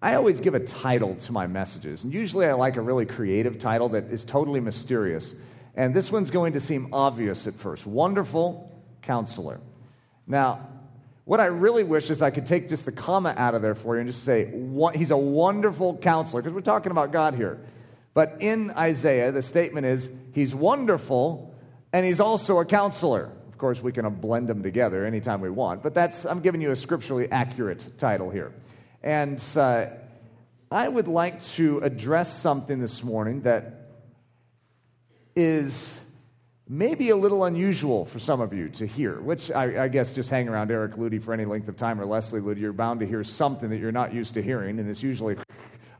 I always give a title to my messages, and usually I like a really creative title that is totally mysterious. And this one's going to seem obvious at first Wonderful Counselor. Now, what I really wish is I could take just the comma out of there for you and just say, He's a wonderful counselor, because we're talking about God here. But in Isaiah, the statement is, He's wonderful and He's also a counselor. Of course, we can blend them together anytime we want, but that's, I'm giving you a scripturally accurate title here. And uh, I would like to address something this morning that is maybe a little unusual for some of you to hear, which I, I, guess just hang around Eric Ludy for any length of time or Leslie Ludy, you're bound to hear something that you're not used to hearing, and it's usually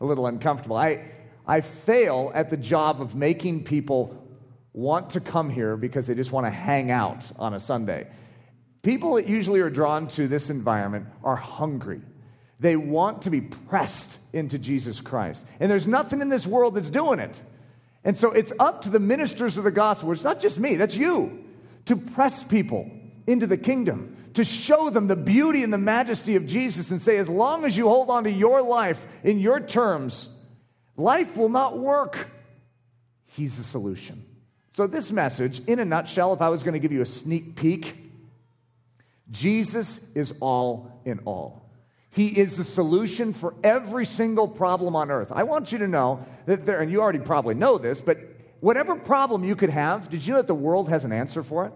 a little uncomfortable. I, I fail at the job of making people want to come here because they just want to hang out on a Sunday. People that usually are drawn to this environment are hungry. They want to be pressed into Jesus Christ. And there's nothing in this world that's doing it. And so it's up to the ministers of the gospel, it's not just me, that's you, to press people into the kingdom, to show them the beauty and the majesty of Jesus and say, as long as you hold on to your life in your terms, life will not work. He's the solution. So, this message, in a nutshell, if I was going to give you a sneak peek, Jesus is all in all. He is the solution for every single problem on earth. I want you to know that there, and you already probably know this, but whatever problem you could have, did you know that the world has an answer for it?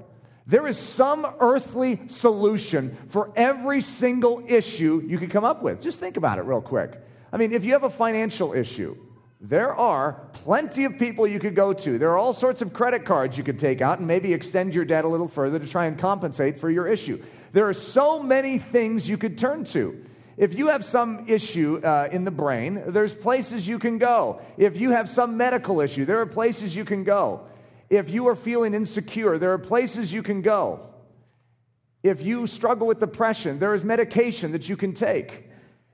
There is some earthly solution for every single issue you could come up with. Just think about it real quick. I mean, if you have a financial issue, there are plenty of people you could go to. There are all sorts of credit cards you could take out and maybe extend your debt a little further to try and compensate for your issue. There are so many things you could turn to. If you have some issue uh, in the brain, there's places you can go. If you have some medical issue, there are places you can go. If you are feeling insecure, there are places you can go. If you struggle with depression, there is medication that you can take.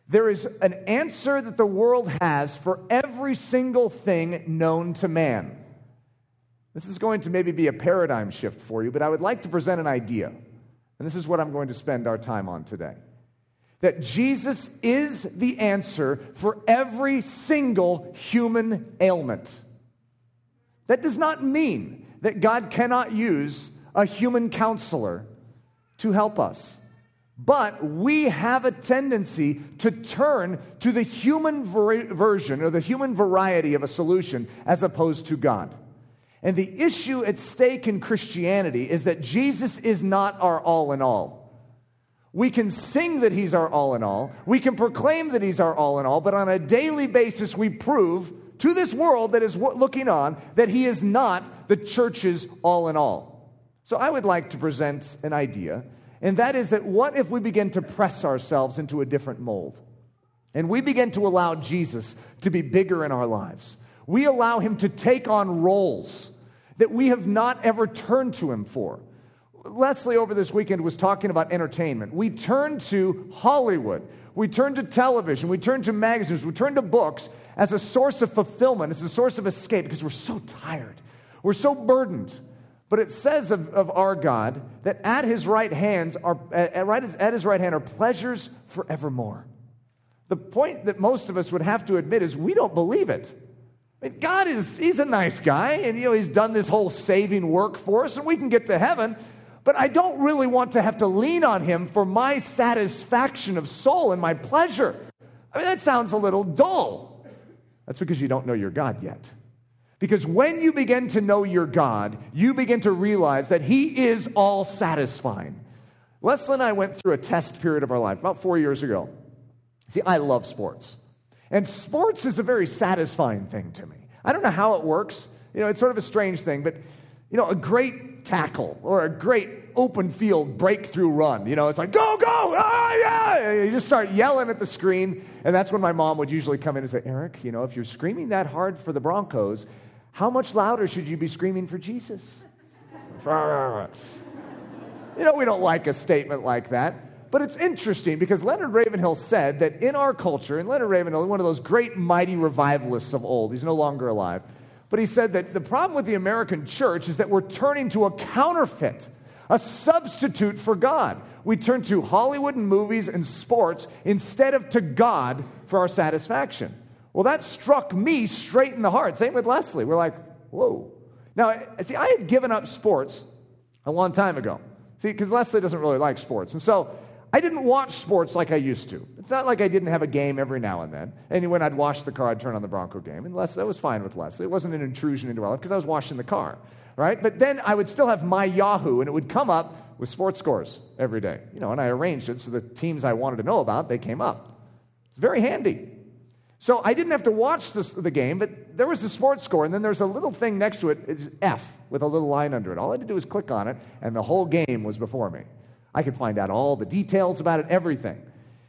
There is an answer that the world has for every single thing known to man. This is going to maybe be a paradigm shift for you, but I would like to present an idea. And this is what I'm going to spend our time on today. That Jesus is the answer for every single human ailment. That does not mean that God cannot use a human counselor to help us. But we have a tendency to turn to the human ver- version or the human variety of a solution as opposed to God. And the issue at stake in Christianity is that Jesus is not our all in all. We can sing that He's our all in all, we can proclaim that He's our all in all, but on a daily basis, we prove to this world that is looking on that He is not the church's all in all. So I would like to present an idea and that is that what if we begin to press ourselves into a different mold? And we begin to allow Jesus to be bigger in our lives. We allow him to take on roles that we have not ever turned to him for. Leslie over this weekend was talking about entertainment. We turn to Hollywood, we turn to television, we turn to magazines, we turn to books as a source of fulfillment, as a source of escape because we're so tired. We're so burdened. But it says of, of our God that at his right hands are at, right, at his right hand are pleasures forevermore. The point that most of us would have to admit is we don't believe it. I mean, God is he's a nice guy, and you know he's done this whole saving work for us, and we can get to heaven. But I don't really want to have to lean on him for my satisfaction of soul and my pleasure. I mean, that sounds a little dull. That's because you don't know your God yet. Because when you begin to know your God, you begin to realize that He is all satisfying. Leslie and I went through a test period of our life about four years ago. See, I love sports. And sports is a very satisfying thing to me. I don't know how it works. You know, it's sort of a strange thing, but, you know, a great tackle or a great open field breakthrough run, you know, it's like, go, go, ah, yeah. You just start yelling at the screen. And that's when my mom would usually come in and say, Eric, you know, if you're screaming that hard for the Broncos, how much louder should you be screaming for Jesus? you know, we don't like a statement like that. But it's interesting because Leonard Ravenhill said that in our culture, and Leonard Ravenhill, one of those great mighty revivalists of old, he's no longer alive, but he said that the problem with the American church is that we're turning to a counterfeit, a substitute for God. We turn to Hollywood and movies and sports instead of to God for our satisfaction. Well, that struck me straight in the heart. Same with Leslie. We're like, whoa. Now, see, I had given up sports a long time ago. See, because Leslie doesn't really like sports. And so I didn't watch sports like I used to. It's not like I didn't have a game every now and then. And when I'd wash the car, I'd turn on the Bronco game. And Leslie, that was fine with Leslie. It wasn't an intrusion into our life because I was washing the car, right? But then I would still have my Yahoo, and it would come up with sports scores every day. You know, and I arranged it so the teams I wanted to know about, they came up. It's very handy. So I didn't have to watch this, the game, but there was the sports score, and then there's a little thing next to it, it's F, with a little line under it. All I had to do was click on it, and the whole game was before me. I could find out all the details about it, everything.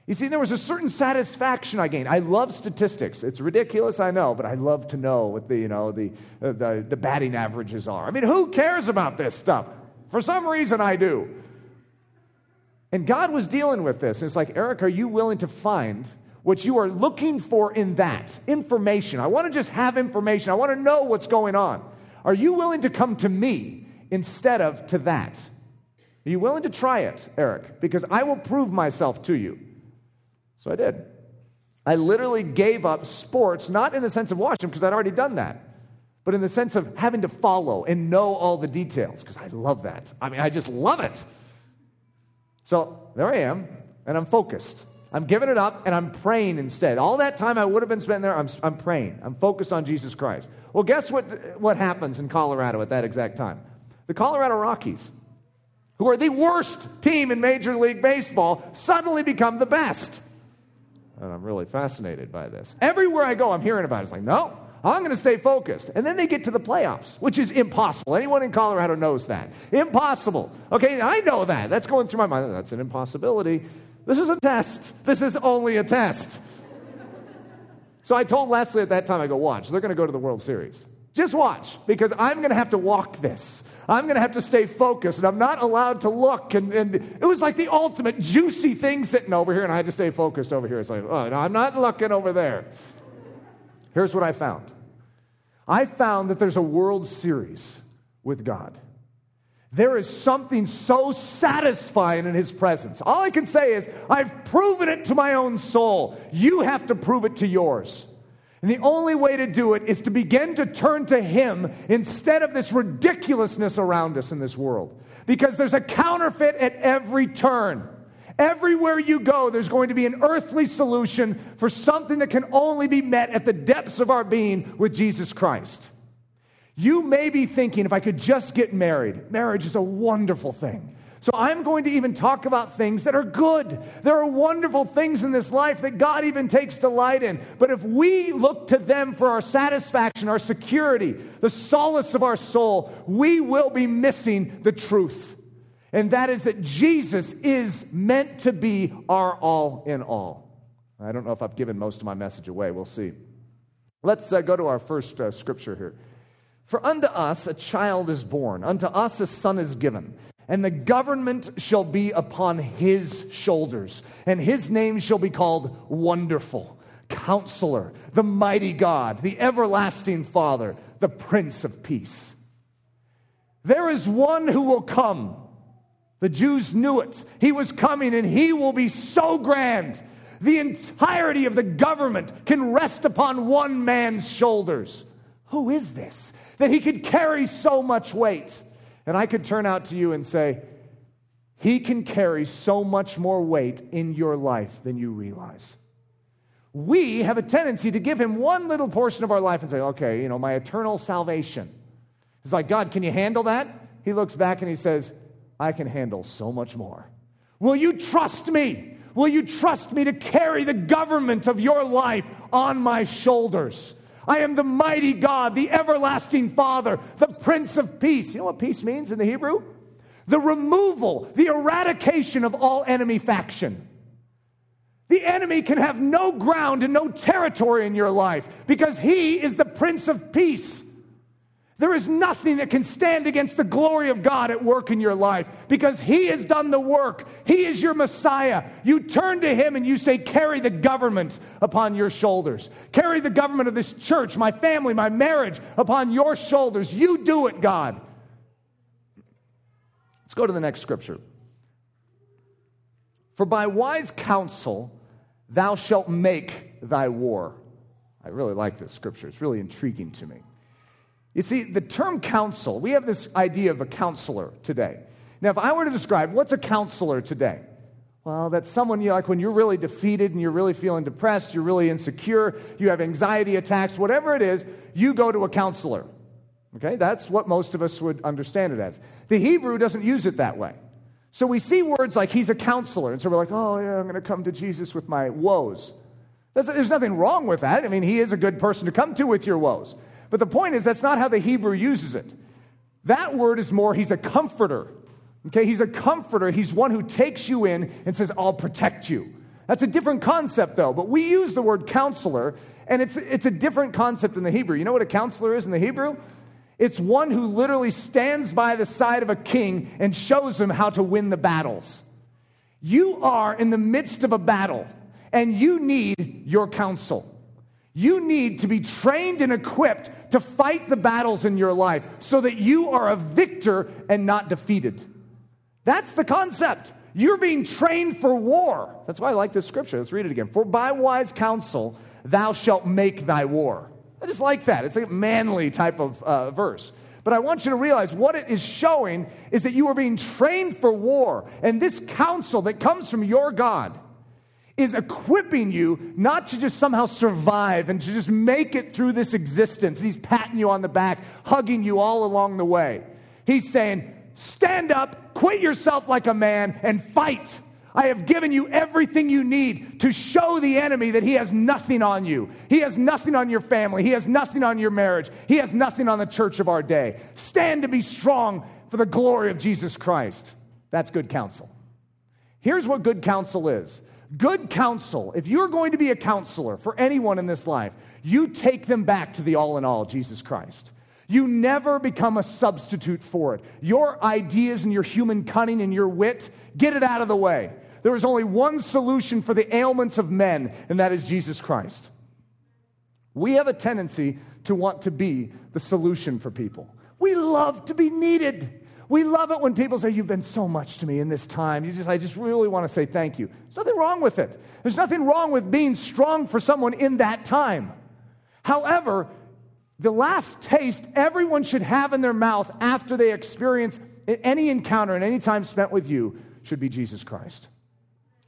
You see, there was a certain satisfaction I gained. I love statistics. It's ridiculous, I know, but I love to know what the, you know, the, uh, the, the batting averages are. I mean, who cares about this stuff? For some reason, I do. And God was dealing with this. It's like, Eric, are you willing to find what you are looking for in that information? I want to just have information. I want to know what's going on. Are you willing to come to me instead of to that? Are you willing to try it, Eric? Because I will prove myself to you. So I did. I literally gave up sports, not in the sense of watching, because I'd already done that, but in the sense of having to follow and know all the details, because I love that. I mean, I just love it. So there I am, and I'm focused. I'm giving it up and I'm praying instead. All that time I would have been spent there, I'm, I'm praying. I'm focused on Jesus Christ. Well, guess what, what happens in Colorado at that exact time? The Colorado Rockies who are the worst team in Major League Baseball, suddenly become the best. And I'm really fascinated by this. Everywhere I go, I'm hearing about it. It's like, no, I'm going to stay focused. And then they get to the playoffs, which is impossible. Anyone in Colorado knows that. Impossible. Okay, I know that. That's going through my mind. That's an impossibility. This is a test. This is only a test. so I told Leslie at that time, I go, watch, they're going to go to the World Series. Just watch, because I'm going to have to walk this. I'm going to have to stay focused and I'm not allowed to look. And, and it was like the ultimate juicy thing sitting over here, and I had to stay focused over here. It's like, oh, no, I'm not looking over there. Here's what I found I found that there's a World Series with God. There is something so satisfying in his presence. All I can say is, I've proven it to my own soul. You have to prove it to yours. And the only way to do it is to begin to turn to Him instead of this ridiculousness around us in this world. Because there's a counterfeit at every turn. Everywhere you go, there's going to be an earthly solution for something that can only be met at the depths of our being with Jesus Christ. You may be thinking, if I could just get married, marriage is a wonderful thing. So I'm going to even talk about things that are good. There are wonderful things in this life that God even takes delight in. But if we look to them for our satisfaction, our security, the solace of our soul, we will be missing the truth. And that is that Jesus is meant to be our all in all. I don't know if I've given most of my message away. We'll see. Let's uh, go to our first uh, scripture here. For unto us a child is born, unto us a son is given and the government shall be upon his shoulders, and his name shall be called Wonderful, Counselor, the Mighty God, the Everlasting Father, the Prince of Peace. There is one who will come. The Jews knew it. He was coming, and he will be so grand. The entirety of the government can rest upon one man's shoulders. Who is this? That he could carry so much weight. And I could turn out to you and say, He can carry so much more weight in your life than you realize. We have a tendency to give Him one little portion of our life and say, Okay, you know, my eternal salvation. It's like, God, can you handle that? He looks back and He says, I can handle so much more. Will you trust me? Will you trust me to carry the government of your life on my shoulders? I am the mighty God, the everlasting Father, the Prince of Peace. You know what peace means in the Hebrew? The removal, the eradication of all enemy faction. The enemy can have no ground and no territory in your life because he is the Prince of Peace. There is nothing that can stand against the glory of God at work in your life because He has done the work. He is your Messiah. You turn to Him and you say, Carry the government upon your shoulders. Carry the government of this church, my family, my marriage upon your shoulders. You do it, God. Let's go to the next scripture. For by wise counsel thou shalt make thy war. I really like this scripture, it's really intriguing to me. You see, the term counsel, we have this idea of a counselor today. Now, if I were to describe what's a counselor today, well, that's someone you know, like when you're really defeated and you're really feeling depressed, you're really insecure, you have anxiety attacks, whatever it is, you go to a counselor. Okay, that's what most of us would understand it as. The Hebrew doesn't use it that way. So we see words like he's a counselor, and so we're like, oh, yeah, I'm going to come to Jesus with my woes. That's, there's nothing wrong with that. I mean, he is a good person to come to with your woes. But the point is, that's not how the Hebrew uses it. That word is more, he's a comforter. Okay, he's a comforter. He's one who takes you in and says, I'll protect you. That's a different concept, though. But we use the word counselor, and it's, it's a different concept in the Hebrew. You know what a counselor is in the Hebrew? It's one who literally stands by the side of a king and shows him how to win the battles. You are in the midst of a battle, and you need your counsel. You need to be trained and equipped to fight the battles in your life so that you are a victor and not defeated. That's the concept. You're being trained for war. That's why I like this scripture. Let's read it again. For by wise counsel thou shalt make thy war. I just like that. It's a manly type of uh, verse. But I want you to realize what it is showing is that you are being trained for war. And this counsel that comes from your God is equipping you not to just somehow survive and to just make it through this existence. He's patting you on the back, hugging you all along the way. He's saying, Stand up, quit yourself like a man, and fight. I have given you everything you need to show the enemy that he has nothing on you. He has nothing on your family. He has nothing on your marriage. He has nothing on the church of our day. Stand to be strong for the glory of Jesus Christ. That's good counsel. Here's what good counsel is good counsel, if you're going to be a counselor for anyone in this life, you take them back to the all in all, Jesus Christ. You never become a substitute for it. Your ideas and your human cunning and your wit, get it out of the way. There is only one solution for the ailments of men, and that is Jesus Christ. We have a tendency to want to be the solution for people. We love to be needed. We love it when people say, You've been so much to me in this time. You just, I just really want to say thank you. There's nothing wrong with it. There's nothing wrong with being strong for someone in that time. However, the last taste everyone should have in their mouth after they experience any encounter and any time spent with you should be Jesus Christ.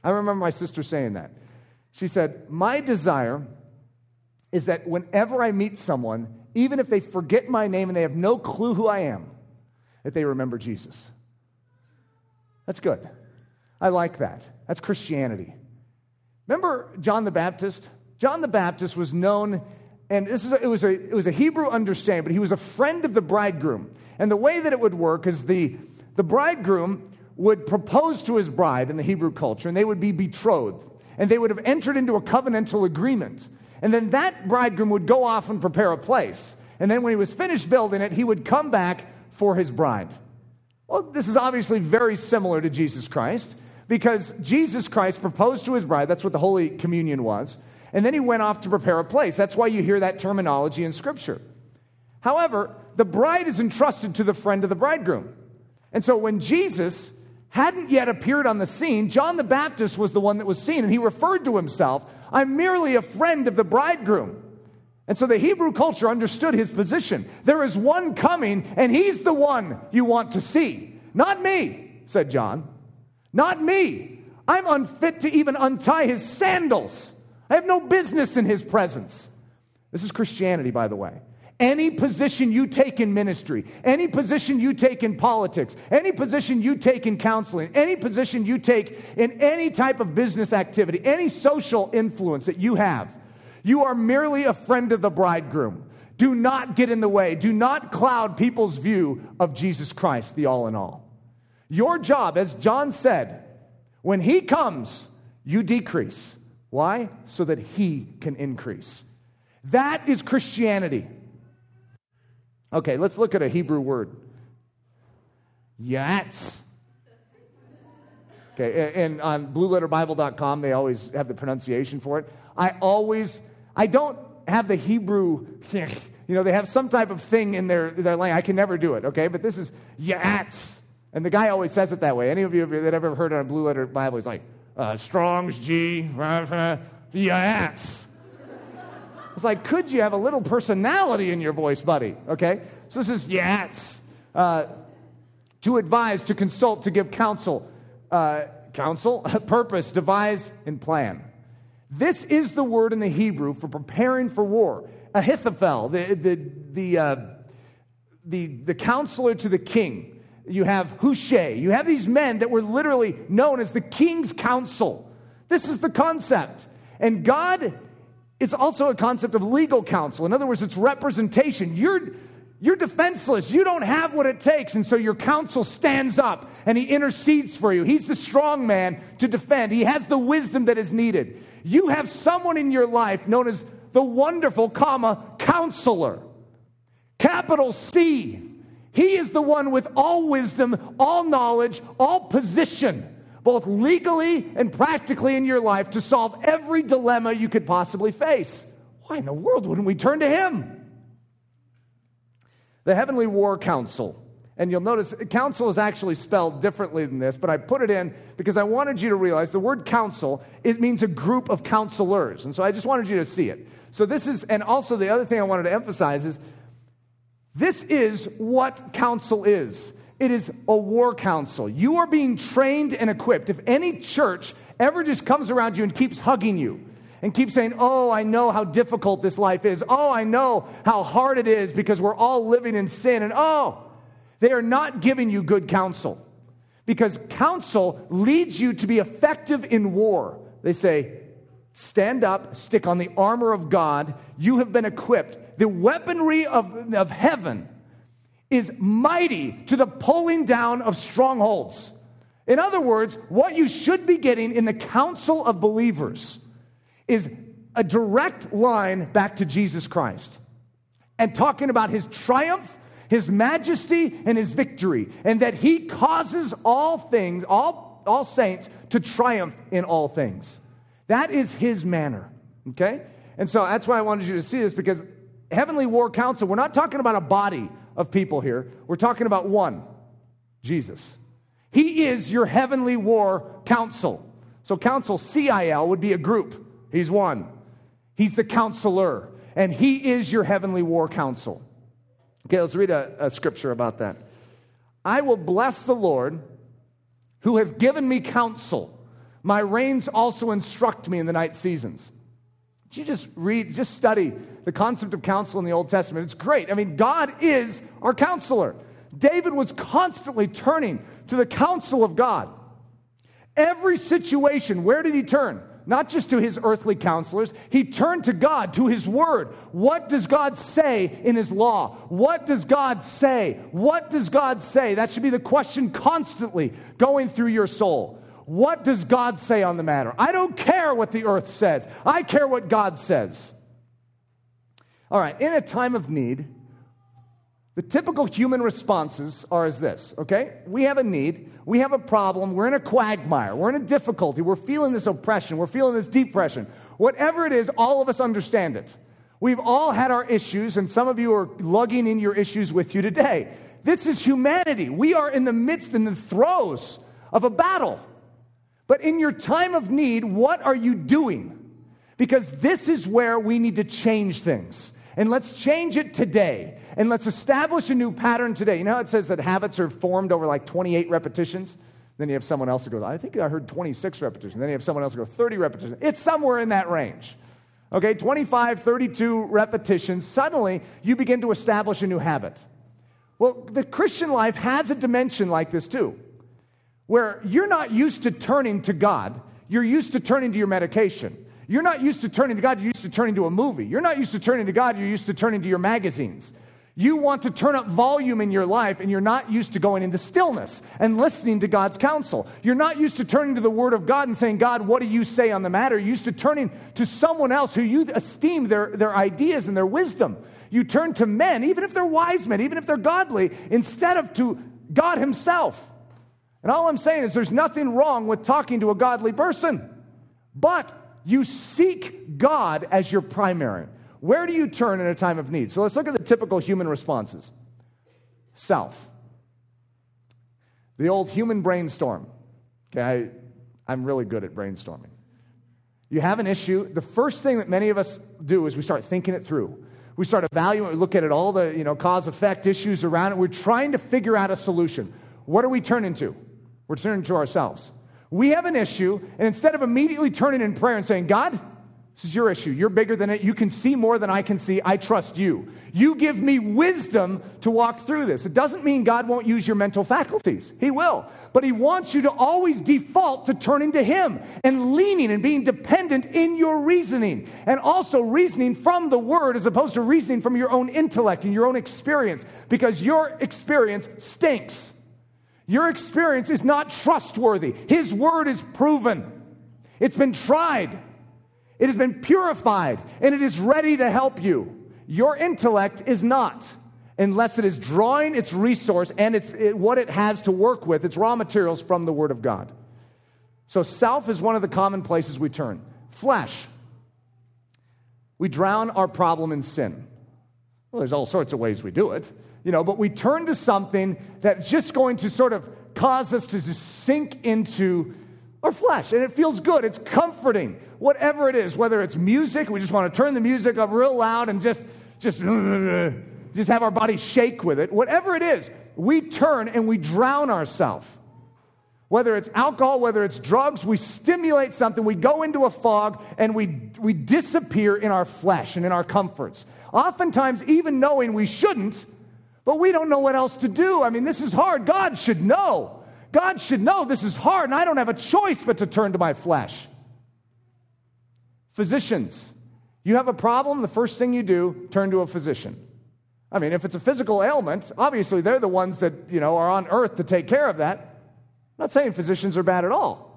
I remember my sister saying that. She said, My desire is that whenever I meet someone, even if they forget my name and they have no clue who I am, that they remember Jesus. That's good. I like that. That's Christianity. Remember John the Baptist? John the Baptist was known and this is a, it, was a, it was a Hebrew understanding, but he was a friend of the bridegroom. And the way that it would work is the, the bridegroom would propose to his bride in the Hebrew culture, and they would be betrothed. And they would have entered into a covenantal agreement. And then that bridegroom would go off and prepare a place. And then when he was finished building it, he would come back for his bride. Well, this is obviously very similar to Jesus Christ because Jesus Christ proposed to his bride. That's what the Holy Communion was. And then he went off to prepare a place. That's why you hear that terminology in Scripture. However, the bride is entrusted to the friend of the bridegroom. And so when Jesus hadn't yet appeared on the scene, John the Baptist was the one that was seen, and he referred to himself, I'm merely a friend of the bridegroom. And so the Hebrew culture understood his position. There is one coming, and he's the one you want to see. Not me, said John. Not me. I'm unfit to even untie his sandals. I have no business in his presence. This is Christianity, by the way. Any position you take in ministry, any position you take in politics, any position you take in counseling, any position you take in any type of business activity, any social influence that you have, you are merely a friend of the bridegroom. Do not get in the way. Do not cloud people's view of Jesus Christ, the all in all. Your job, as John said, when he comes, you decrease. Why? So that he can increase. That is Christianity. Okay, let's look at a Hebrew word. Yats. Okay, and on blueletterbible.com, they always have the pronunciation for it. I always, I don't have the Hebrew, you know, they have some type of thing in their, their language. I can never do it, okay? But this is yats. And the guy always says it that way. Any of you that ever heard on a blue letter Bible, he's like, uh, Strong's G, yes. It's like, could you have a little personality in your voice, buddy? Okay? So this is yats. Uh, to advise, to consult, to give counsel. Uh, counsel, purpose, devise, and plan. This is the word in the Hebrew for preparing for war. Ahithophel, the, the, the, uh, the, the counselor to the king. You have Hushai. You have these men that were literally known as the king's council. This is the concept. And God, it's also a concept of legal counsel. In other words, it's representation. You're, you're defenseless. You don't have what it takes. And so your counsel stands up and he intercedes for you. He's the strong man to defend, he has the wisdom that is needed. You have someone in your life known as the wonderful, comma, counselor. Capital C. He is the one with all wisdom, all knowledge, all position, both legally and practically in your life to solve every dilemma you could possibly face. Why in the world wouldn't we turn to him? The Heavenly War Council. And you'll notice council is actually spelled differently than this, but I put it in because I wanted you to realize the word council, it means a group of counselors. And so I just wanted you to see it. So this is, and also the other thing I wanted to emphasize is this is what council is. It is a war council. You are being trained and equipped. If any church ever just comes around you and keeps hugging you, and keep saying, Oh, I know how difficult this life is. Oh, I know how hard it is because we're all living in sin. And oh, they are not giving you good counsel because counsel leads you to be effective in war. They say, Stand up, stick on the armor of God. You have been equipped. The weaponry of, of heaven is mighty to the pulling down of strongholds. In other words, what you should be getting in the council of believers is a direct line back to Jesus Christ and talking about his triumph, his majesty, and his victory, and that he causes all things, all, all saints, to triumph in all things. That is his manner, okay? And so that's why I wanted you to see this because Heavenly War Council, we're not talking about a body of people here, we're talking about one Jesus. He is your Heavenly War Council. So, Council, CIL, would be a group. He's one. He's the counselor, and he is your heavenly war council. Okay, let's read a, a scripture about that. I will bless the Lord who hath given me counsel. My reins also instruct me in the night seasons. Did you just read, just study the concept of counsel in the Old Testament? It's great. I mean, God is our counselor. David was constantly turning to the counsel of God. Every situation, where did he turn? Not just to his earthly counselors. He turned to God, to his word. What does God say in his law? What does God say? What does God say? That should be the question constantly going through your soul. What does God say on the matter? I don't care what the earth says, I care what God says. All right, in a time of need, the typical human responses are as this, okay? We have a need, we have a problem, we're in a quagmire, we're in a difficulty, we're feeling this oppression, we're feeling this depression. Whatever it is, all of us understand it. We've all had our issues, and some of you are lugging in your issues with you today. This is humanity. We are in the midst, in the throes of a battle. But in your time of need, what are you doing? Because this is where we need to change things. And let's change it today. And let's establish a new pattern today. You know it says that habits are formed over like 28 repetitions? Then you have someone else who goes, I think I heard 26 repetitions. Then you have someone else who goes, 30 repetitions. It's somewhere in that range. Okay, 25, 32 repetitions. Suddenly, you begin to establish a new habit. Well, the Christian life has a dimension like this too, where you're not used to turning to God, you're used to turning to your medication. You're not used to turning to God, you're used to turning to a movie. You're not used to turning to God, you're used to turning to your magazines. You want to turn up volume in your life, and you're not used to going into stillness and listening to God's counsel. You're not used to turning to the Word of God and saying, God, what do you say on the matter? You're used to turning to someone else who you esteem their, their ideas and their wisdom. You turn to men, even if they're wise men, even if they're godly, instead of to God Himself. And all I'm saying is there's nothing wrong with talking to a godly person, but you seek God as your primary. Where do you turn in a time of need? So let's look at the typical human responses self. The old human brainstorm. Okay, I, I'm really good at brainstorming. You have an issue. The first thing that many of us do is we start thinking it through. We start evaluating, we look at it, all the you know, cause effect issues around it. We're trying to figure out a solution. What do we turn into? We're turning to ourselves. We have an issue, and instead of immediately turning in prayer and saying, God, this is your issue. You're bigger than it. You can see more than I can see. I trust you. You give me wisdom to walk through this. It doesn't mean God won't use your mental faculties. He will. But He wants you to always default to turning to Him and leaning and being dependent in your reasoning. And also reasoning from the Word as opposed to reasoning from your own intellect and your own experience because your experience stinks. Your experience is not trustworthy. His Word is proven, it's been tried. It has been purified and it is ready to help you. Your intellect is not, unless it is drawing its resource and it's it, what it has to work with, its raw materials from the Word of God. So, self is one of the common places we turn. Flesh. We drown our problem in sin. Well, there's all sorts of ways we do it, you know, but we turn to something that's just going to sort of cause us to just sink into our flesh, and it feels good. It's comforting, whatever it is, whether it's music, we just want to turn the music up real loud and just, just, just have our body shake with it. Whatever it is, we turn and we drown ourselves. Whether it's alcohol, whether it's drugs, we stimulate something, we go into a fog, and we, we disappear in our flesh and in our comforts. Oftentimes, even knowing we shouldn't, but we don't know what else to do. I mean, this is hard. God should know. God should know this is hard and I don't have a choice but to turn to my flesh. Physicians, you have a problem, the first thing you do, turn to a physician. I mean, if it's a physical ailment, obviously they're the ones that, you know, are on earth to take care of that. I'm not saying physicians are bad at all.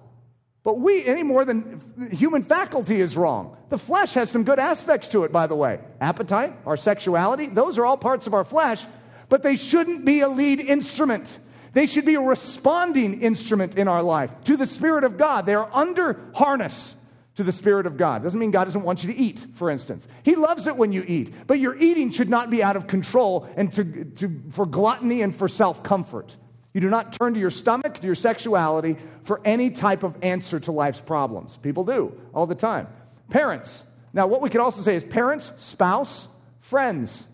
But we, any more than human faculty is wrong. The flesh has some good aspects to it, by the way. Appetite, our sexuality, those are all parts of our flesh, but they shouldn't be a lead instrument. They should be a responding instrument in our life to the Spirit of God. They are under harness to the Spirit of God. Doesn't mean God doesn't want you to eat, for instance. He loves it when you eat, but your eating should not be out of control and to, to, for gluttony and for self comfort. You do not turn to your stomach, to your sexuality, for any type of answer to life's problems. People do all the time. Parents. Now, what we could also say is parents, spouse, friends.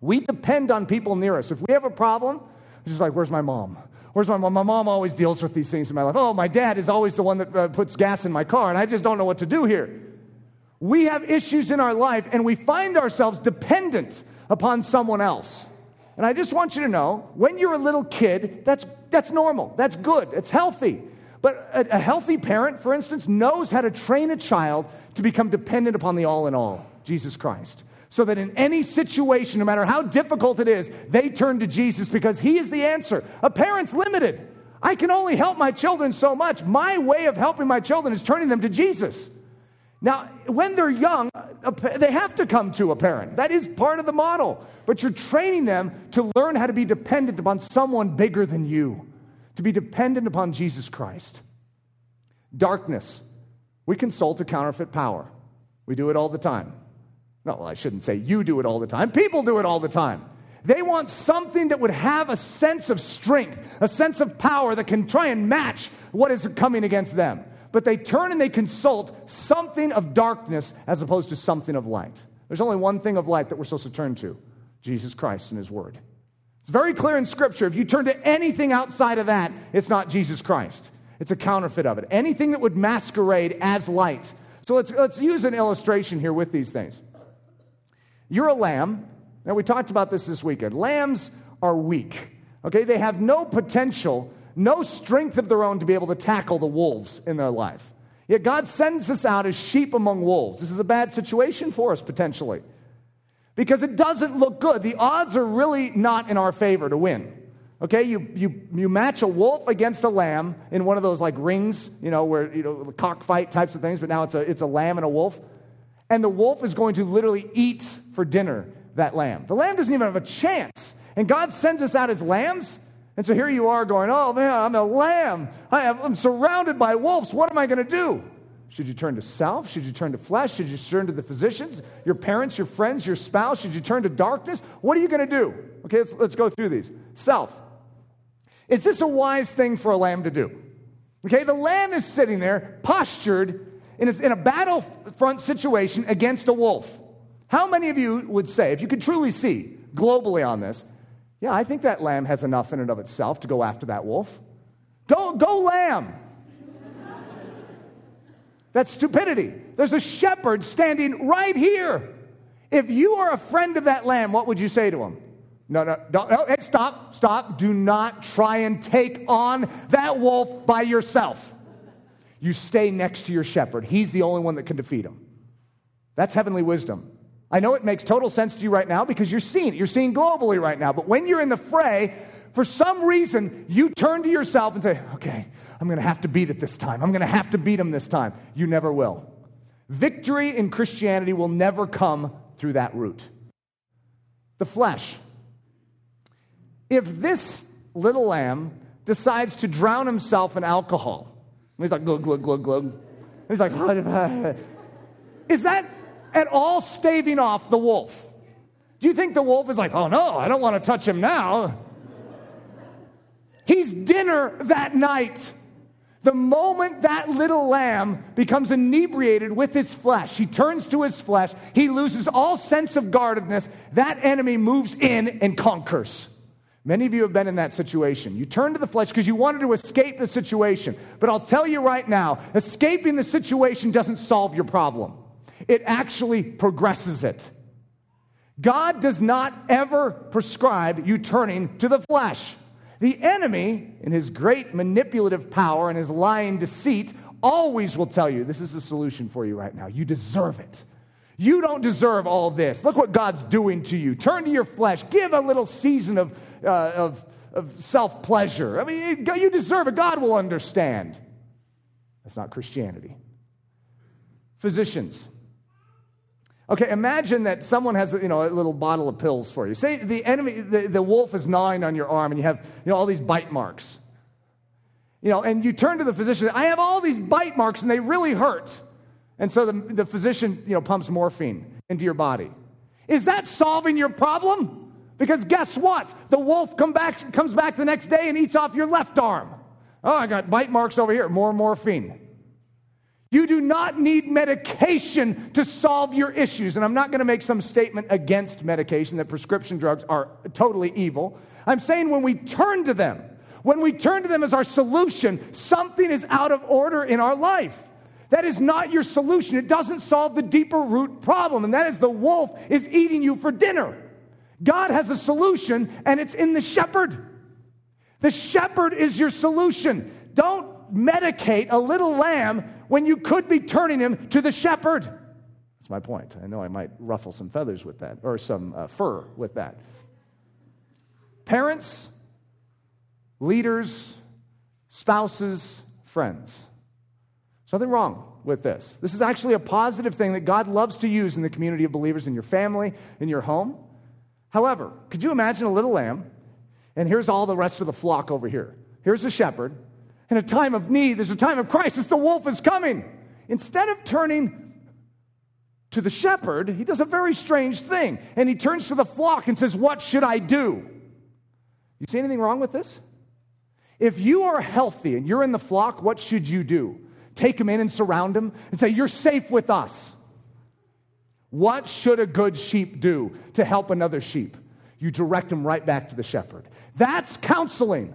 We depend on people near us. If we have a problem, it's just like, where's my mom? Where's my mom? My mom always deals with these things in my life. Oh, my dad is always the one that uh, puts gas in my car, and I just don't know what to do here. We have issues in our life, and we find ourselves dependent upon someone else. And I just want you to know when you're a little kid, that's, that's normal, that's good, it's healthy. But a, a healthy parent, for instance, knows how to train a child to become dependent upon the all in all, Jesus Christ so that in any situation, no matter how difficult it is, they turn to Jesus because He is the answer. A parent's limited. I can only help my children so much. My way of helping my children is turning them to Jesus. Now, when they're young, they have to come to a parent. That is part of the model. But you're training them to learn how to be dependent upon someone bigger than you, to be dependent upon Jesus Christ. Darkness. We consult a counterfeit power. We do it all the time. No, I shouldn't say you do it all the time. People do it all the time. They want something that would have a sense of strength, a sense of power that can try and match what is coming against them. But they turn and they consult something of darkness as opposed to something of light. There's only one thing of light that we're supposed to turn to Jesus Christ and His Word. It's very clear in Scripture. If you turn to anything outside of that, it's not Jesus Christ. It's a counterfeit of it. Anything that would masquerade as light. So let's, let's use an illustration here with these things. You're a lamb. Now, we talked about this this weekend. Lambs are weak, okay? They have no potential, no strength of their own to be able to tackle the wolves in their life. Yet God sends us out as sheep among wolves. This is a bad situation for us, potentially, because it doesn't look good. The odds are really not in our favor to win. Okay, you, you, you match a wolf against a lamb in one of those like rings, you know, where, you know, the cockfight types of things, but now it's a, it's a lamb and a wolf. And the wolf is going to literally eat for dinner that lamb. The lamb doesn't even have a chance. And God sends us out as lambs. And so here you are going, oh man, I'm a lamb. I am surrounded by wolves. What am I going to do? Should you turn to self? Should you turn to flesh? Should you turn to the physicians, your parents, your friends, your spouse? Should you turn to darkness? What are you going to do? Okay, let's, let's go through these. Self. Is this a wise thing for a lamb to do? Okay, the lamb is sitting there, postured in a, in a battlefront situation against a wolf. How many of you would say, if you could truly see globally on this, yeah, I think that lamb has enough in and of itself to go after that wolf? Go, go, lamb. That's stupidity. There's a shepherd standing right here. If you are a friend of that lamb, what would you say to him? No, no, don't, no, hey, stop, stop. Do not try and take on that wolf by yourself. You stay next to your shepherd. He's the only one that can defeat him. That's heavenly wisdom. I know it makes total sense to you right now because you're seeing it. You're seeing globally right now. But when you're in the fray, for some reason, you turn to yourself and say, okay, I'm going to have to beat it this time. I'm going to have to beat him this time. You never will. Victory in Christianity will never come through that route. The flesh. If this little lamb decides to drown himself in alcohol, he's like, glug, glug, glug, glug. He's like, is that at all staving off the wolf? Do you think the wolf is like, oh no, I don't want to touch him now? He's dinner that night. The moment that little lamb becomes inebriated with his flesh, he turns to his flesh, he loses all sense of guardedness, that enemy moves in and conquers. Many of you have been in that situation. You turn to the flesh because you wanted to escape the situation. But I'll tell you right now escaping the situation doesn't solve your problem, it actually progresses it. God does not ever prescribe you turning to the flesh. The enemy, in his great manipulative power and his lying deceit, always will tell you this is the solution for you right now. You deserve it. You don't deserve all this. Look what God's doing to you. Turn to your flesh. Give a little season of, uh, of, of self pleasure. I mean, you deserve it. God will understand. That's not Christianity. Physicians, Okay, imagine that someone has you know, a little bottle of pills for you. Say the enemy, the, the wolf is gnawing on your arm and you have you know, all these bite marks. You know, and you turn to the physician, I have all these bite marks and they really hurt. And so the, the physician you know, pumps morphine into your body. Is that solving your problem? Because guess what? The wolf come back, comes back the next day and eats off your left arm. Oh, I got bite marks over here, more morphine. You do not need medication to solve your issues. And I'm not going to make some statement against medication that prescription drugs are totally evil. I'm saying when we turn to them, when we turn to them as our solution, something is out of order in our life. That is not your solution. It doesn't solve the deeper root problem, and that is the wolf is eating you for dinner. God has a solution, and it's in the shepherd. The shepherd is your solution. Don't medicate a little lamb when you could be turning him to the shepherd. That's my point. I know I might ruffle some feathers with that, or some uh, fur with that. Parents, leaders, spouses, friends. Nothing wrong with this. This is actually a positive thing that God loves to use in the community of believers, in your family, in your home. However, could you imagine a little lamb? And here's all the rest of the flock over here. Here's the shepherd, in a time of need, there's a time of crisis, the wolf is coming. Instead of turning to the shepherd, he does a very strange thing. And he turns to the flock and says, What should I do? You see anything wrong with this? If you are healthy and you're in the flock, what should you do? Take him in and surround him and say, You're safe with us. What should a good sheep do to help another sheep? You direct him right back to the shepherd. That's counseling.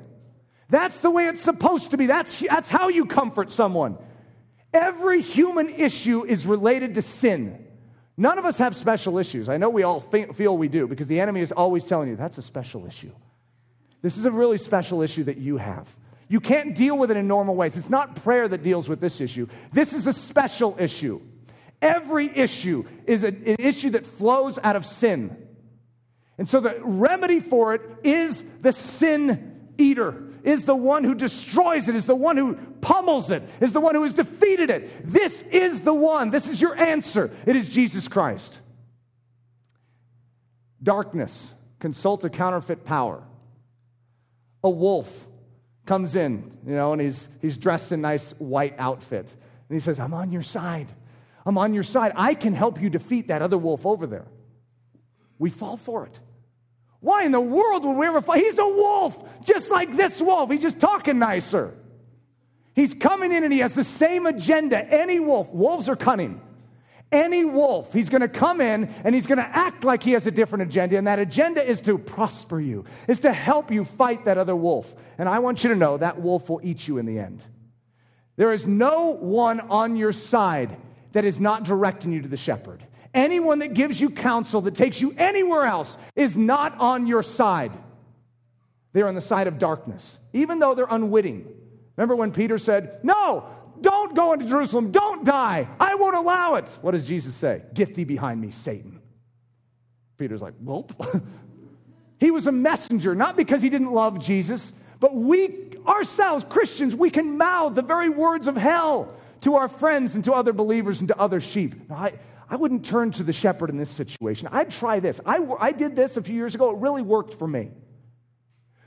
That's the way it's supposed to be. That's, that's how you comfort someone. Every human issue is related to sin. None of us have special issues. I know we all feel we do because the enemy is always telling you that's a special issue. This is a really special issue that you have. You can't deal with it in normal ways. It's not prayer that deals with this issue. This is a special issue. Every issue is a, an issue that flows out of sin. And so the remedy for it is the sin eater is the one who destroys it, is the one who pummels it, is the one who has defeated it. This is the one. This is your answer. It is Jesus Christ. Darkness, consult a counterfeit power. A wolf comes in, you know, and he's, he's dressed in nice white outfit. And he says, I'm on your side. I'm on your side. I can help you defeat that other wolf over there. We fall for it. Why in the world would we ever fight? He's a wolf, just like this wolf. He's just talking nicer. He's coming in and he has the same agenda. Any wolf, wolves are cunning. Any wolf, he's to come in and he's to act like he has a different agenda. And that agenda is to prosper you, is to help you fight that other wolf. And I want you to know that wolf will eat you in the end. There is no one on your side that is not directing you to the shepherd. Anyone that gives you counsel, that takes you anywhere else, is not on your side. They're on the side of darkness, even though they're unwitting. Remember when Peter said, No, don't go into Jerusalem, don't die, I won't allow it. What does Jesus say? Get thee behind me, Satan. Peter's like, Well, he was a messenger, not because he didn't love Jesus, but we ourselves, Christians, we can mouth the very words of hell to our friends and to other believers and to other sheep. Now, I, I wouldn't turn to the shepherd in this situation. I'd try this. I, I did this a few years ago, it really worked for me.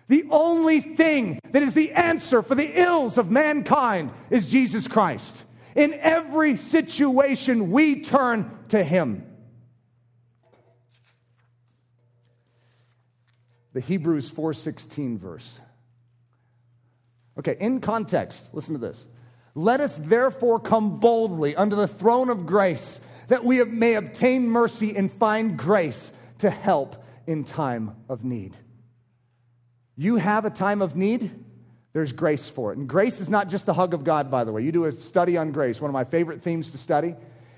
The only thing that is the answer for the ills of mankind is Jesus Christ. In every situation, we turn to Him. The Hebrews 4:16 verse. Okay, in context, listen to this. Let us therefore come boldly under the throne of grace, that we may obtain mercy and find grace to help in time of need. You have a time of need, there's grace for it. And grace is not just the hug of God, by the way. You do a study on grace, one of my favorite themes to study.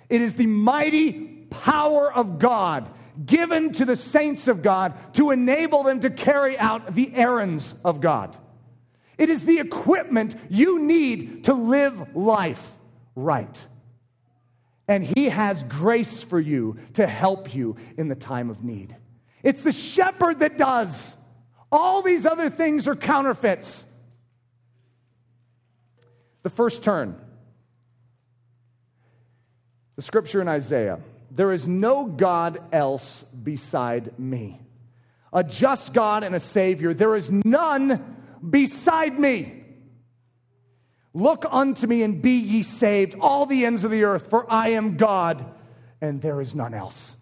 It is the mighty power of God given to the saints of God to enable them to carry out the errands of God. It is the equipment you need to live life right. And He has grace for you to help you in the time of need. It's the shepherd that does. All these other things are counterfeits. The first turn. The scripture in Isaiah there is no God else beside me. A just God and a Savior. There is none beside me. Look unto me and be ye saved, all the ends of the earth, for I am God and there is none else.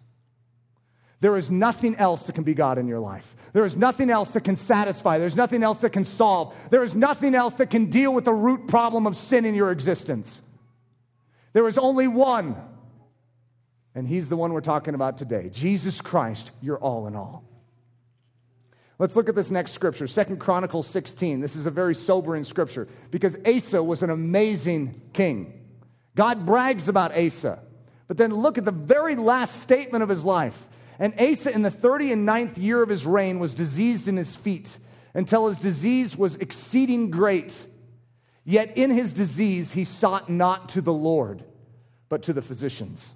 There is nothing else that can be God in your life. There is nothing else that can satisfy. There's nothing else that can solve. There is nothing else that can deal with the root problem of sin in your existence. There is only one, and He's the one we're talking about today Jesus Christ, your all in all. Let's look at this next scripture, Second Chronicles 16. This is a very sobering scripture because Asa was an amazing king. God brags about Asa. But then look at the very last statement of his life. And Asa, in the 30 and ninth year of his reign, was diseased in his feet until his disease was exceeding great. Yet in his disease he sought not to the Lord, but to the physicians.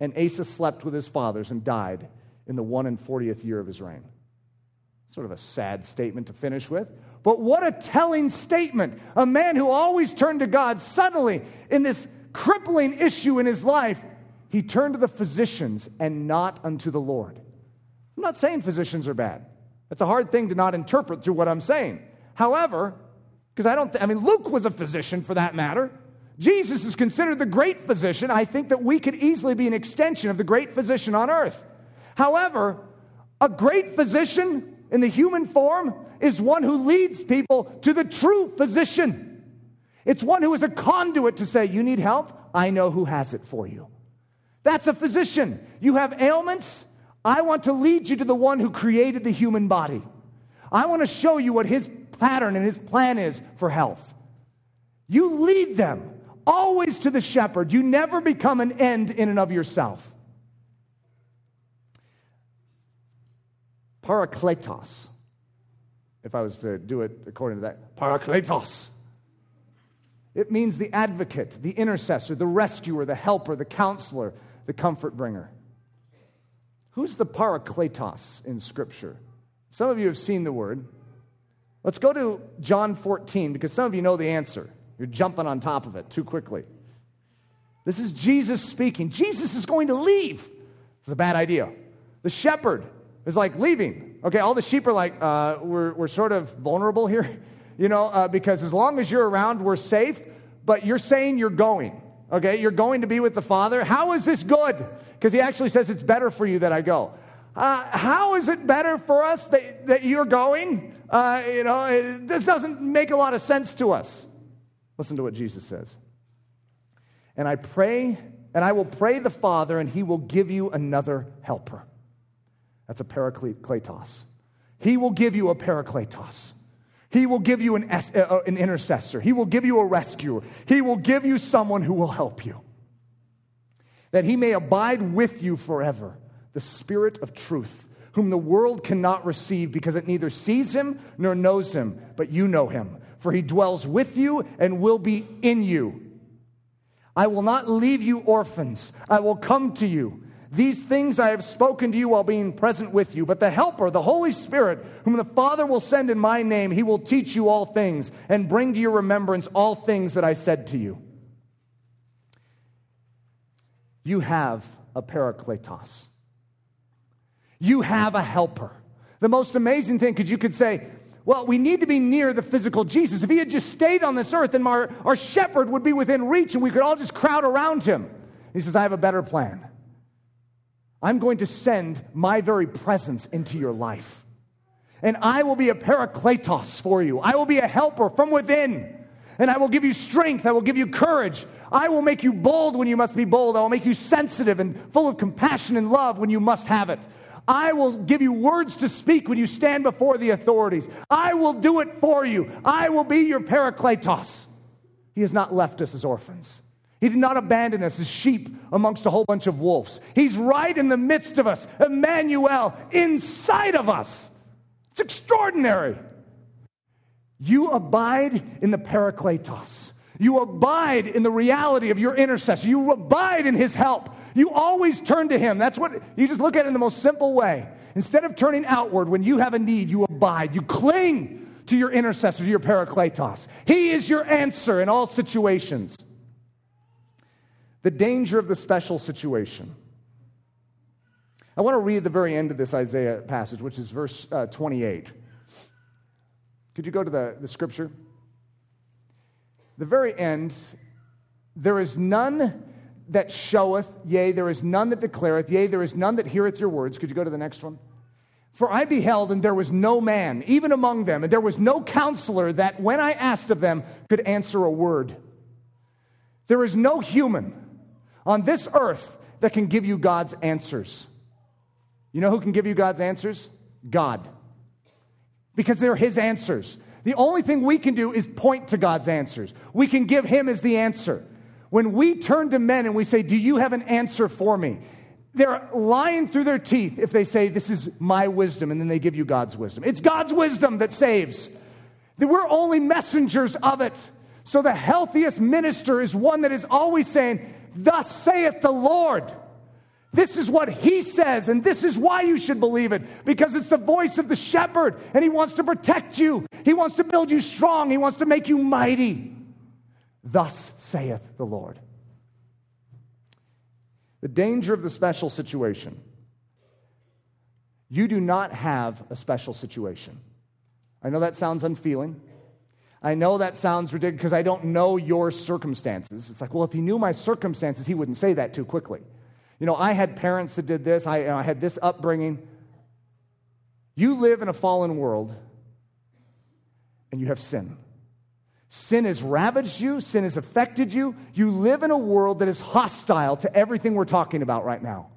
And Asa slept with his fathers and died in the one and fortieth year of his reign. Sort of a sad statement to finish with. But what a telling statement. A man who always turned to God, suddenly, in this crippling issue in his life, he turned to the physicians and not unto the Lord. I'm not saying physicians are bad. That's a hard thing to not interpret through what I'm saying. However, because I don't, th- I mean, Luke was a physician for that matter. Jesus is considered the great physician. I think that we could easily be an extension of the great physician on earth. However, a great physician in the human form is one who leads people to the true physician. It's one who is a conduit to say, You need help? I know who has it for you. That's a physician. You have ailments? I want to lead you to the one who created the human body. I want to show you what his pattern and his plan is for health. You lead them always to the shepherd. You never become an end in and of yourself. Parakletos, if I was to do it according to that. Parakletos. It means the advocate, the intercessor, the rescuer, the helper, the counselor, the comfort bringer. Who's the parakletos in Scripture? Some of you have seen the word. Let's go to John 14 because some of you know the answer. You're jumping on top of it too quickly. This is Jesus speaking. Jesus is going to leave. It's a bad idea. The shepherd is like leaving. Okay, all the sheep are like, uh, we're, we're sort of vulnerable here, you know, uh, because as long as you're around, we're safe, but you're saying you're going. Okay, you're going to be with the Father. How is this good? Because he actually says it's better for you that I go. Uh, how is it better for us that, that you're going? Uh, you know, it, this doesn't make a lot of sense to us. Listen to what Jesus says. And I pray, and I will pray the Father, and he will give you another helper. That's a parakletos. He will give you a parakletos. He will give you an, uh, uh, an intercessor. He will give you a rescuer. He will give you someone who will help you. That he may abide with you forever, the Spirit of truth, whom the world cannot receive because it neither sees him nor knows him, but you know him, for he dwells with you and will be in you. I will not leave you orphans, I will come to you. These things I have spoken to you while being present with you. But the Helper, the Holy Spirit, whom the Father will send in my name, he will teach you all things and bring to your remembrance all things that I said to you. You have a parakletos. You have a helper. The most amazing thing, because you could say, well, we need to be near the physical Jesus. If he had just stayed on this earth, then our, our shepherd would be within reach and we could all just crowd around him. He says, I have a better plan. I'm going to send my very presence into your life. And I will be a parakletos for you. I will be a helper from within. And I will give you strength. I will give you courage. I will make you bold when you must be bold. I will make you sensitive and full of compassion and love when you must have it. I will give you words to speak when you stand before the authorities. I will do it for you. I will be your parakletos. He has not left us as orphans. He did not abandon us as sheep amongst a whole bunch of wolves. He's right in the midst of us, Emmanuel, inside of us. It's extraordinary. You abide in the Parakletos. You abide in the reality of your intercessor. You abide in his help. You always turn to him. That's what you just look at it in the most simple way. Instead of turning outward when you have a need, you abide. You cling to your intercessor, to your Parakletos. He is your answer in all situations the danger of the special situation. I want to read the very end of this Isaiah passage, which is verse uh, 28. Could you go to the, the scripture? The very end, there is none that showeth, yea, there is none that declareth, yea, there is none that heareth your words. Could you go to the next one? For I beheld, and there was no man, even among them, and there was no counselor that, when I asked of them, could answer a word. There is no human on this earth that can give you God's answers. You know who can give you God's answers? God. Because they're His answers. The only thing we can do is point to God's answers. We can give Him as the answer. When we turn to men and we say, Do you have an answer for me? They're lying through their teeth if they say, This is my wisdom, and then they give you God's wisdom. It's God's wisdom that saves. We're only messengers of it. So the healthiest minister is one that is always saying, Thus saith the Lord. This is what he says, and this is why you should believe it because it's the voice of the shepherd, and he wants to protect you. He wants to build you strong, he wants to make you mighty. Thus saith the Lord. The danger of the special situation. You do not have a special situation. I know that sounds unfeeling. I know that sounds ridiculous because I don't know your circumstances. It's like, well, if he knew my circumstances, he wouldn't say that too quickly. You know, I had parents that did this, I, I had this upbringing. You live in a fallen world and you have sin. Sin has ravaged you, sin has affected you. You live in a world that is hostile to everything we're talking about right now.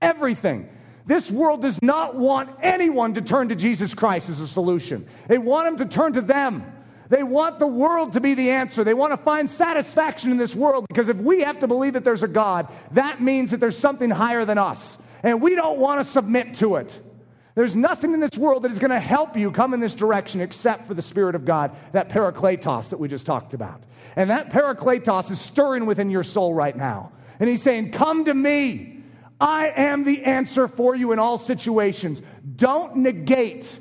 Everything. This world does not want anyone to turn to Jesus Christ as a solution. They want him to turn to them. They want the world to be the answer. They want to find satisfaction in this world because if we have to believe that there's a God, that means that there's something higher than us. And we don't want to submit to it. There's nothing in this world that is going to help you come in this direction except for the Spirit of God, that parakletos that we just talked about. And that parakletos is stirring within your soul right now. And he's saying, Come to me. I am the answer for you in all situations. Don't negate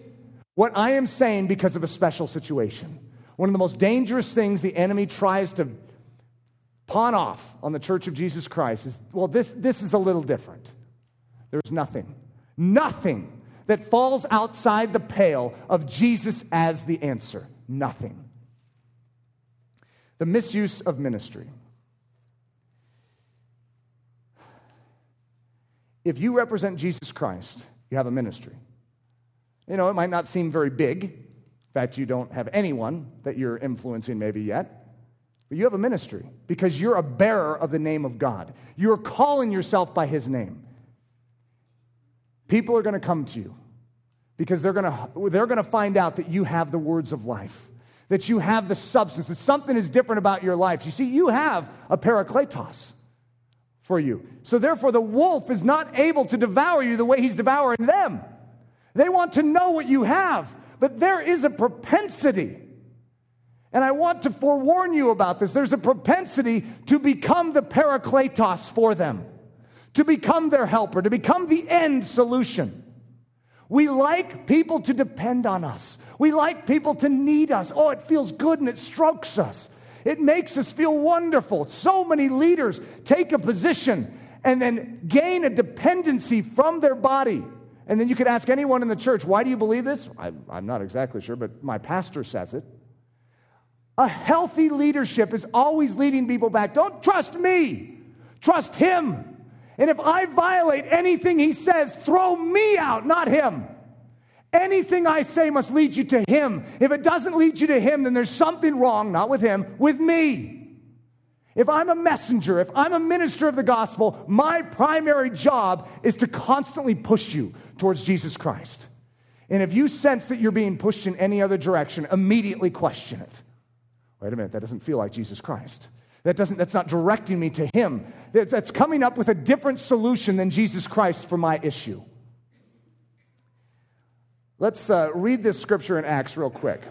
what I am saying because of a special situation. One of the most dangerous things the enemy tries to pawn off on the church of Jesus Christ is well, this, this is a little different. There's nothing, nothing that falls outside the pale of Jesus as the answer. Nothing. The misuse of ministry. If you represent Jesus Christ, You have a ministry. You know, it might not seem very big. In fact, you don't have anyone that you're influencing maybe yet. But you have a ministry because you're a bearer of the name of God. You're calling yourself by his name. People are going to come to you because they're going to, they're going to find out that you have the words of life, that you have the substance, that something is different about your life. You see, you have a parakletos for you. So therefore, the wolf is not able to devour you the way he's devouring them. They want to know what you have, but there is a propensity and I want to forewarn you about this. There's a propensity to become the parakletos for them, to become their helper, to become the end solution. We like people to depend on us. We like people to need us. Oh, it feels good and it strokes us. It makes us feel wonderful. So many leaders take a position and then gain a dependency from their body. And then you could ask anyone in the church, why do you believe this? I, am not exactly sure, but my pastor says it. A healthy leadership is always leading people back. Don't trust me, trust him. And if I violate anything he says, throw me out, not him. Anything I say must lead you to him. If it doesn't lead you to him, then there's something wrong, not with him, with me. If I'm a messenger, if I'm a minister of the gospel, my primary job is to constantly push you towards Jesus Christ. And if you sense that you're being pushed in any other direction, immediately question it. Wait a minute, that doesn't feel like Jesus Christ. That doesn't, that's not directing me to Him. That's, that's coming up with a different solution than Jesus Christ for my issue. Let's uh, read this scripture in Acts real quick.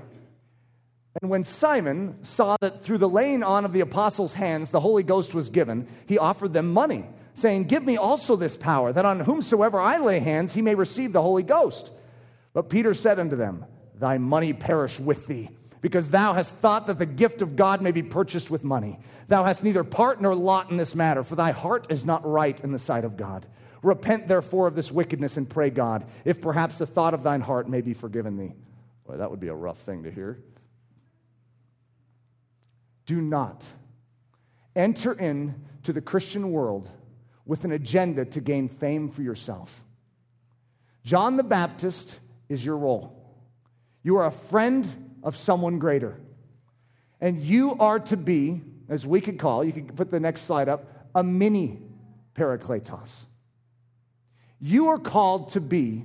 And when Simon saw that through the laying on of the apostles' hands the Holy Ghost was given, he offered them money, saying, Give me also this power, that on whomsoever I lay hands he may receive the Holy Ghost. But Peter said unto them, Thy money perish with thee because thou hast thought that the gift of God may be purchased with money. Thou hast neither part nor lot in this matter, for thy heart is not right in the sight of God. Repent therefore of this wickedness and pray God, if perhaps the thought of thine heart may be forgiven thee. Boy, that would be a rough thing to hear. Do not enter into the Christian world with an agenda to gain fame for yourself. John the Baptist is your role. You are a friend of someone greater. And you are to be, as we could call, you could put the next slide up, a mini parakletos. You are called to be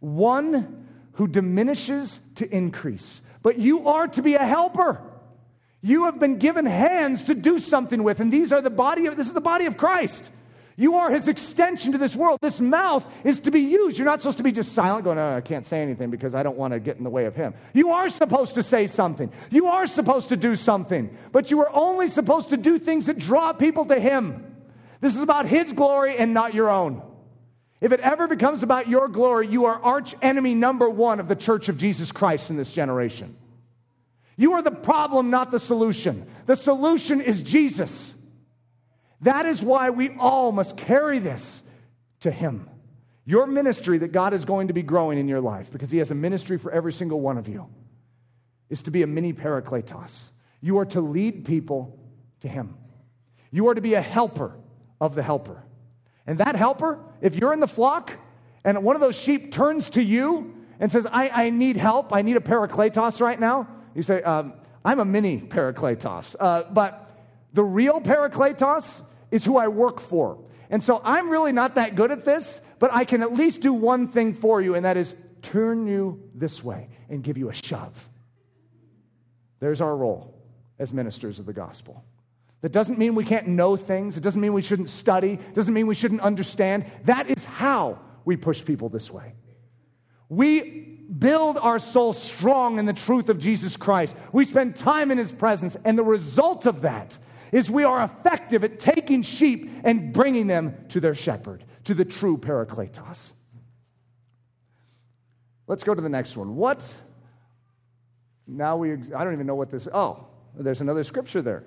one who diminishes to increase, but you are to be a helper. You have been given hands to do something with, and these are the body of this is the body of Christ. You are his extension to this world. This mouth is to be used. You're not supposed to be just silent, going, oh, I can't say anything because I don't want to get in the way of him. You are supposed to say something. You are supposed to do something. But you are only supposed to do things that draw people to him. This is about his glory and not your own. If it ever becomes about your glory, you are arch enemy number one of the church of Jesus Christ in this generation. You are the problem, not the solution. The solution is Jesus. That is why we all must carry this to Him. Your ministry that God is going to be growing in your life, because He has a ministry for every single one of you, is to be a mini parakletos. You are to lead people to Him. You are to be a helper of the helper. And that helper, if you're in the flock and one of those sheep turns to you and says, I, I need help, I need a parakletos right now, you say, um, I'm a mini parakletos. Uh, but the real parakletos is who I work for. And so I'm really not that good at this, but I can at least do one thing for you, and that is turn you this way and give you a shove. There's our role as ministers of the gospel. That doesn't mean we can't know things. It doesn't mean we shouldn't study. It doesn't mean we shouldn't understand. That is how we push people this way. We build our soul strong in the truth of Jesus Christ. We spend time in his presence, and the result of that is we are effective at taking sheep and bringing them to their shepherd, to the true Parakletos. Let's go to the next one. What? Now we, I don't even know what this, oh, there's another scripture there.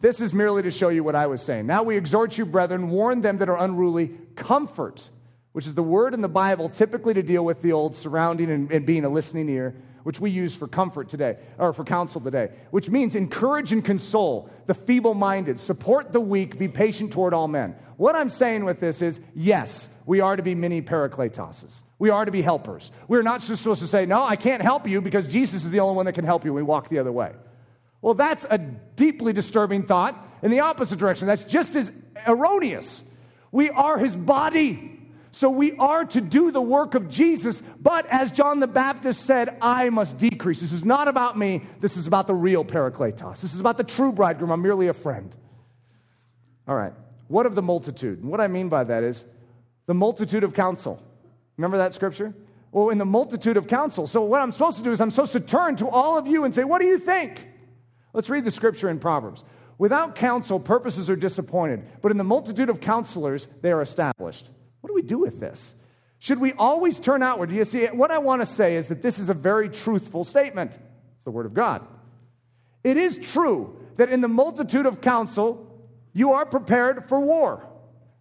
This is merely to show you what I was saying. Now we exhort you, brethren, warn them that are unruly, comfort, which is the word in the Bible typically to deal with the old surrounding and, and being a listening ear, which we use for comfort today, or for counsel today, which means encourage and console the feeble minded, support the weak, be patient toward all men. What I'm saying with this is yes, we are to be mini parakletoses. We are to be helpers. We're not just supposed to say, no, I can't help you because Jesus is the only one that can help you. And we walk the other way. Well, that's a deeply disturbing thought in the opposite direction. That's just as erroneous. We are his body. So we are to do the work of Jesus, but as John the Baptist said, I must decrease. This is not about me. This is about the real Parakletos. This is about the true bridegroom. I'm merely a friend. All right. What of the multitude? And what I mean by that is the multitude of counsel. Remember that scripture? Well, in the multitude of counsel. So what I'm supposed to do is I'm supposed to turn to all of you and say, What do you think? Let's read the scripture in Proverbs. Without counsel, purposes are disappointed, but in the multitude of counselors, they are established. What do we do with this? Should we always turn outward? Do you see? What I want to say is that this is a very truthful statement. It's the Word of God. It is true that in the multitude of counsel, you are prepared for war.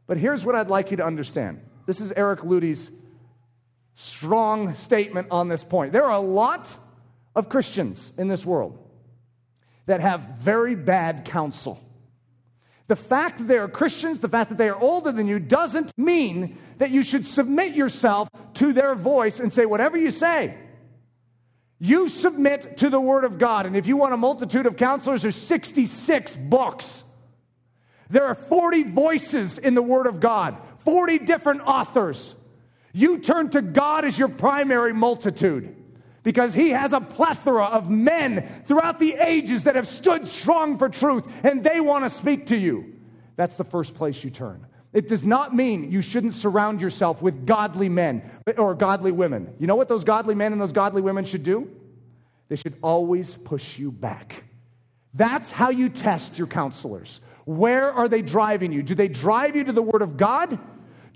But here's what I'd like you to understand. This is Eric Ludy's strong statement on this point. There are a lot of Christians in this world that have very bad counsel. The fact that they are Christians, the fact that they are older than you, doesn't mean that you should submit yourself to their voice and say whatever you say. You submit to the Word of God. And if you want a multitude of counselors, there's 66 books. There are 40 voices in the Word of God, 40 different authors. You turn to God as your primary multitude because he has a plethora of men throughout the ages that have stood strong for truth and they want to speak to you. That's the first place you turn. It does not mean you shouldn't surround yourself with godly men or godly women. You know what those godly men and those godly women should do? They should always push you back. That's how you test your counselors. Where are they driving you? Do they drive you to the Word of God?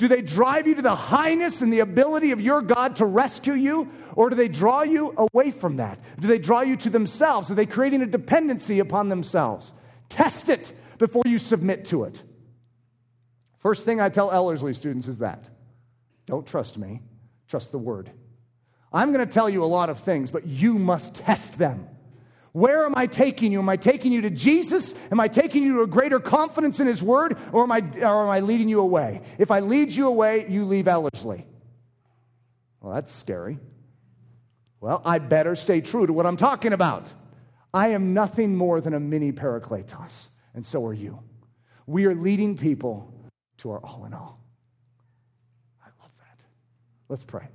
Do they drive you to the highness and the ability of your God to rescue you? Or do they draw you away from that? Do they draw you to themselves? Are they creating a dependency upon themselves? Test it before you submit to it. First thing I tell Ellerslie students is that don't trust me, trust the word. I'm going to tell you a lot of things, but you must test them. Where am I taking you? Am I taking you to Jesus? Am I taking you to a greater confidence in His Word? Or am I, or am I leading you away? If I lead you away, you leave Ellerslie. Well, that's scary. Well, I better stay true to what I'm talking about. I am nothing more than a mini parakletos, and so are you. We are leading people to our all in all. I love that. Let's pray.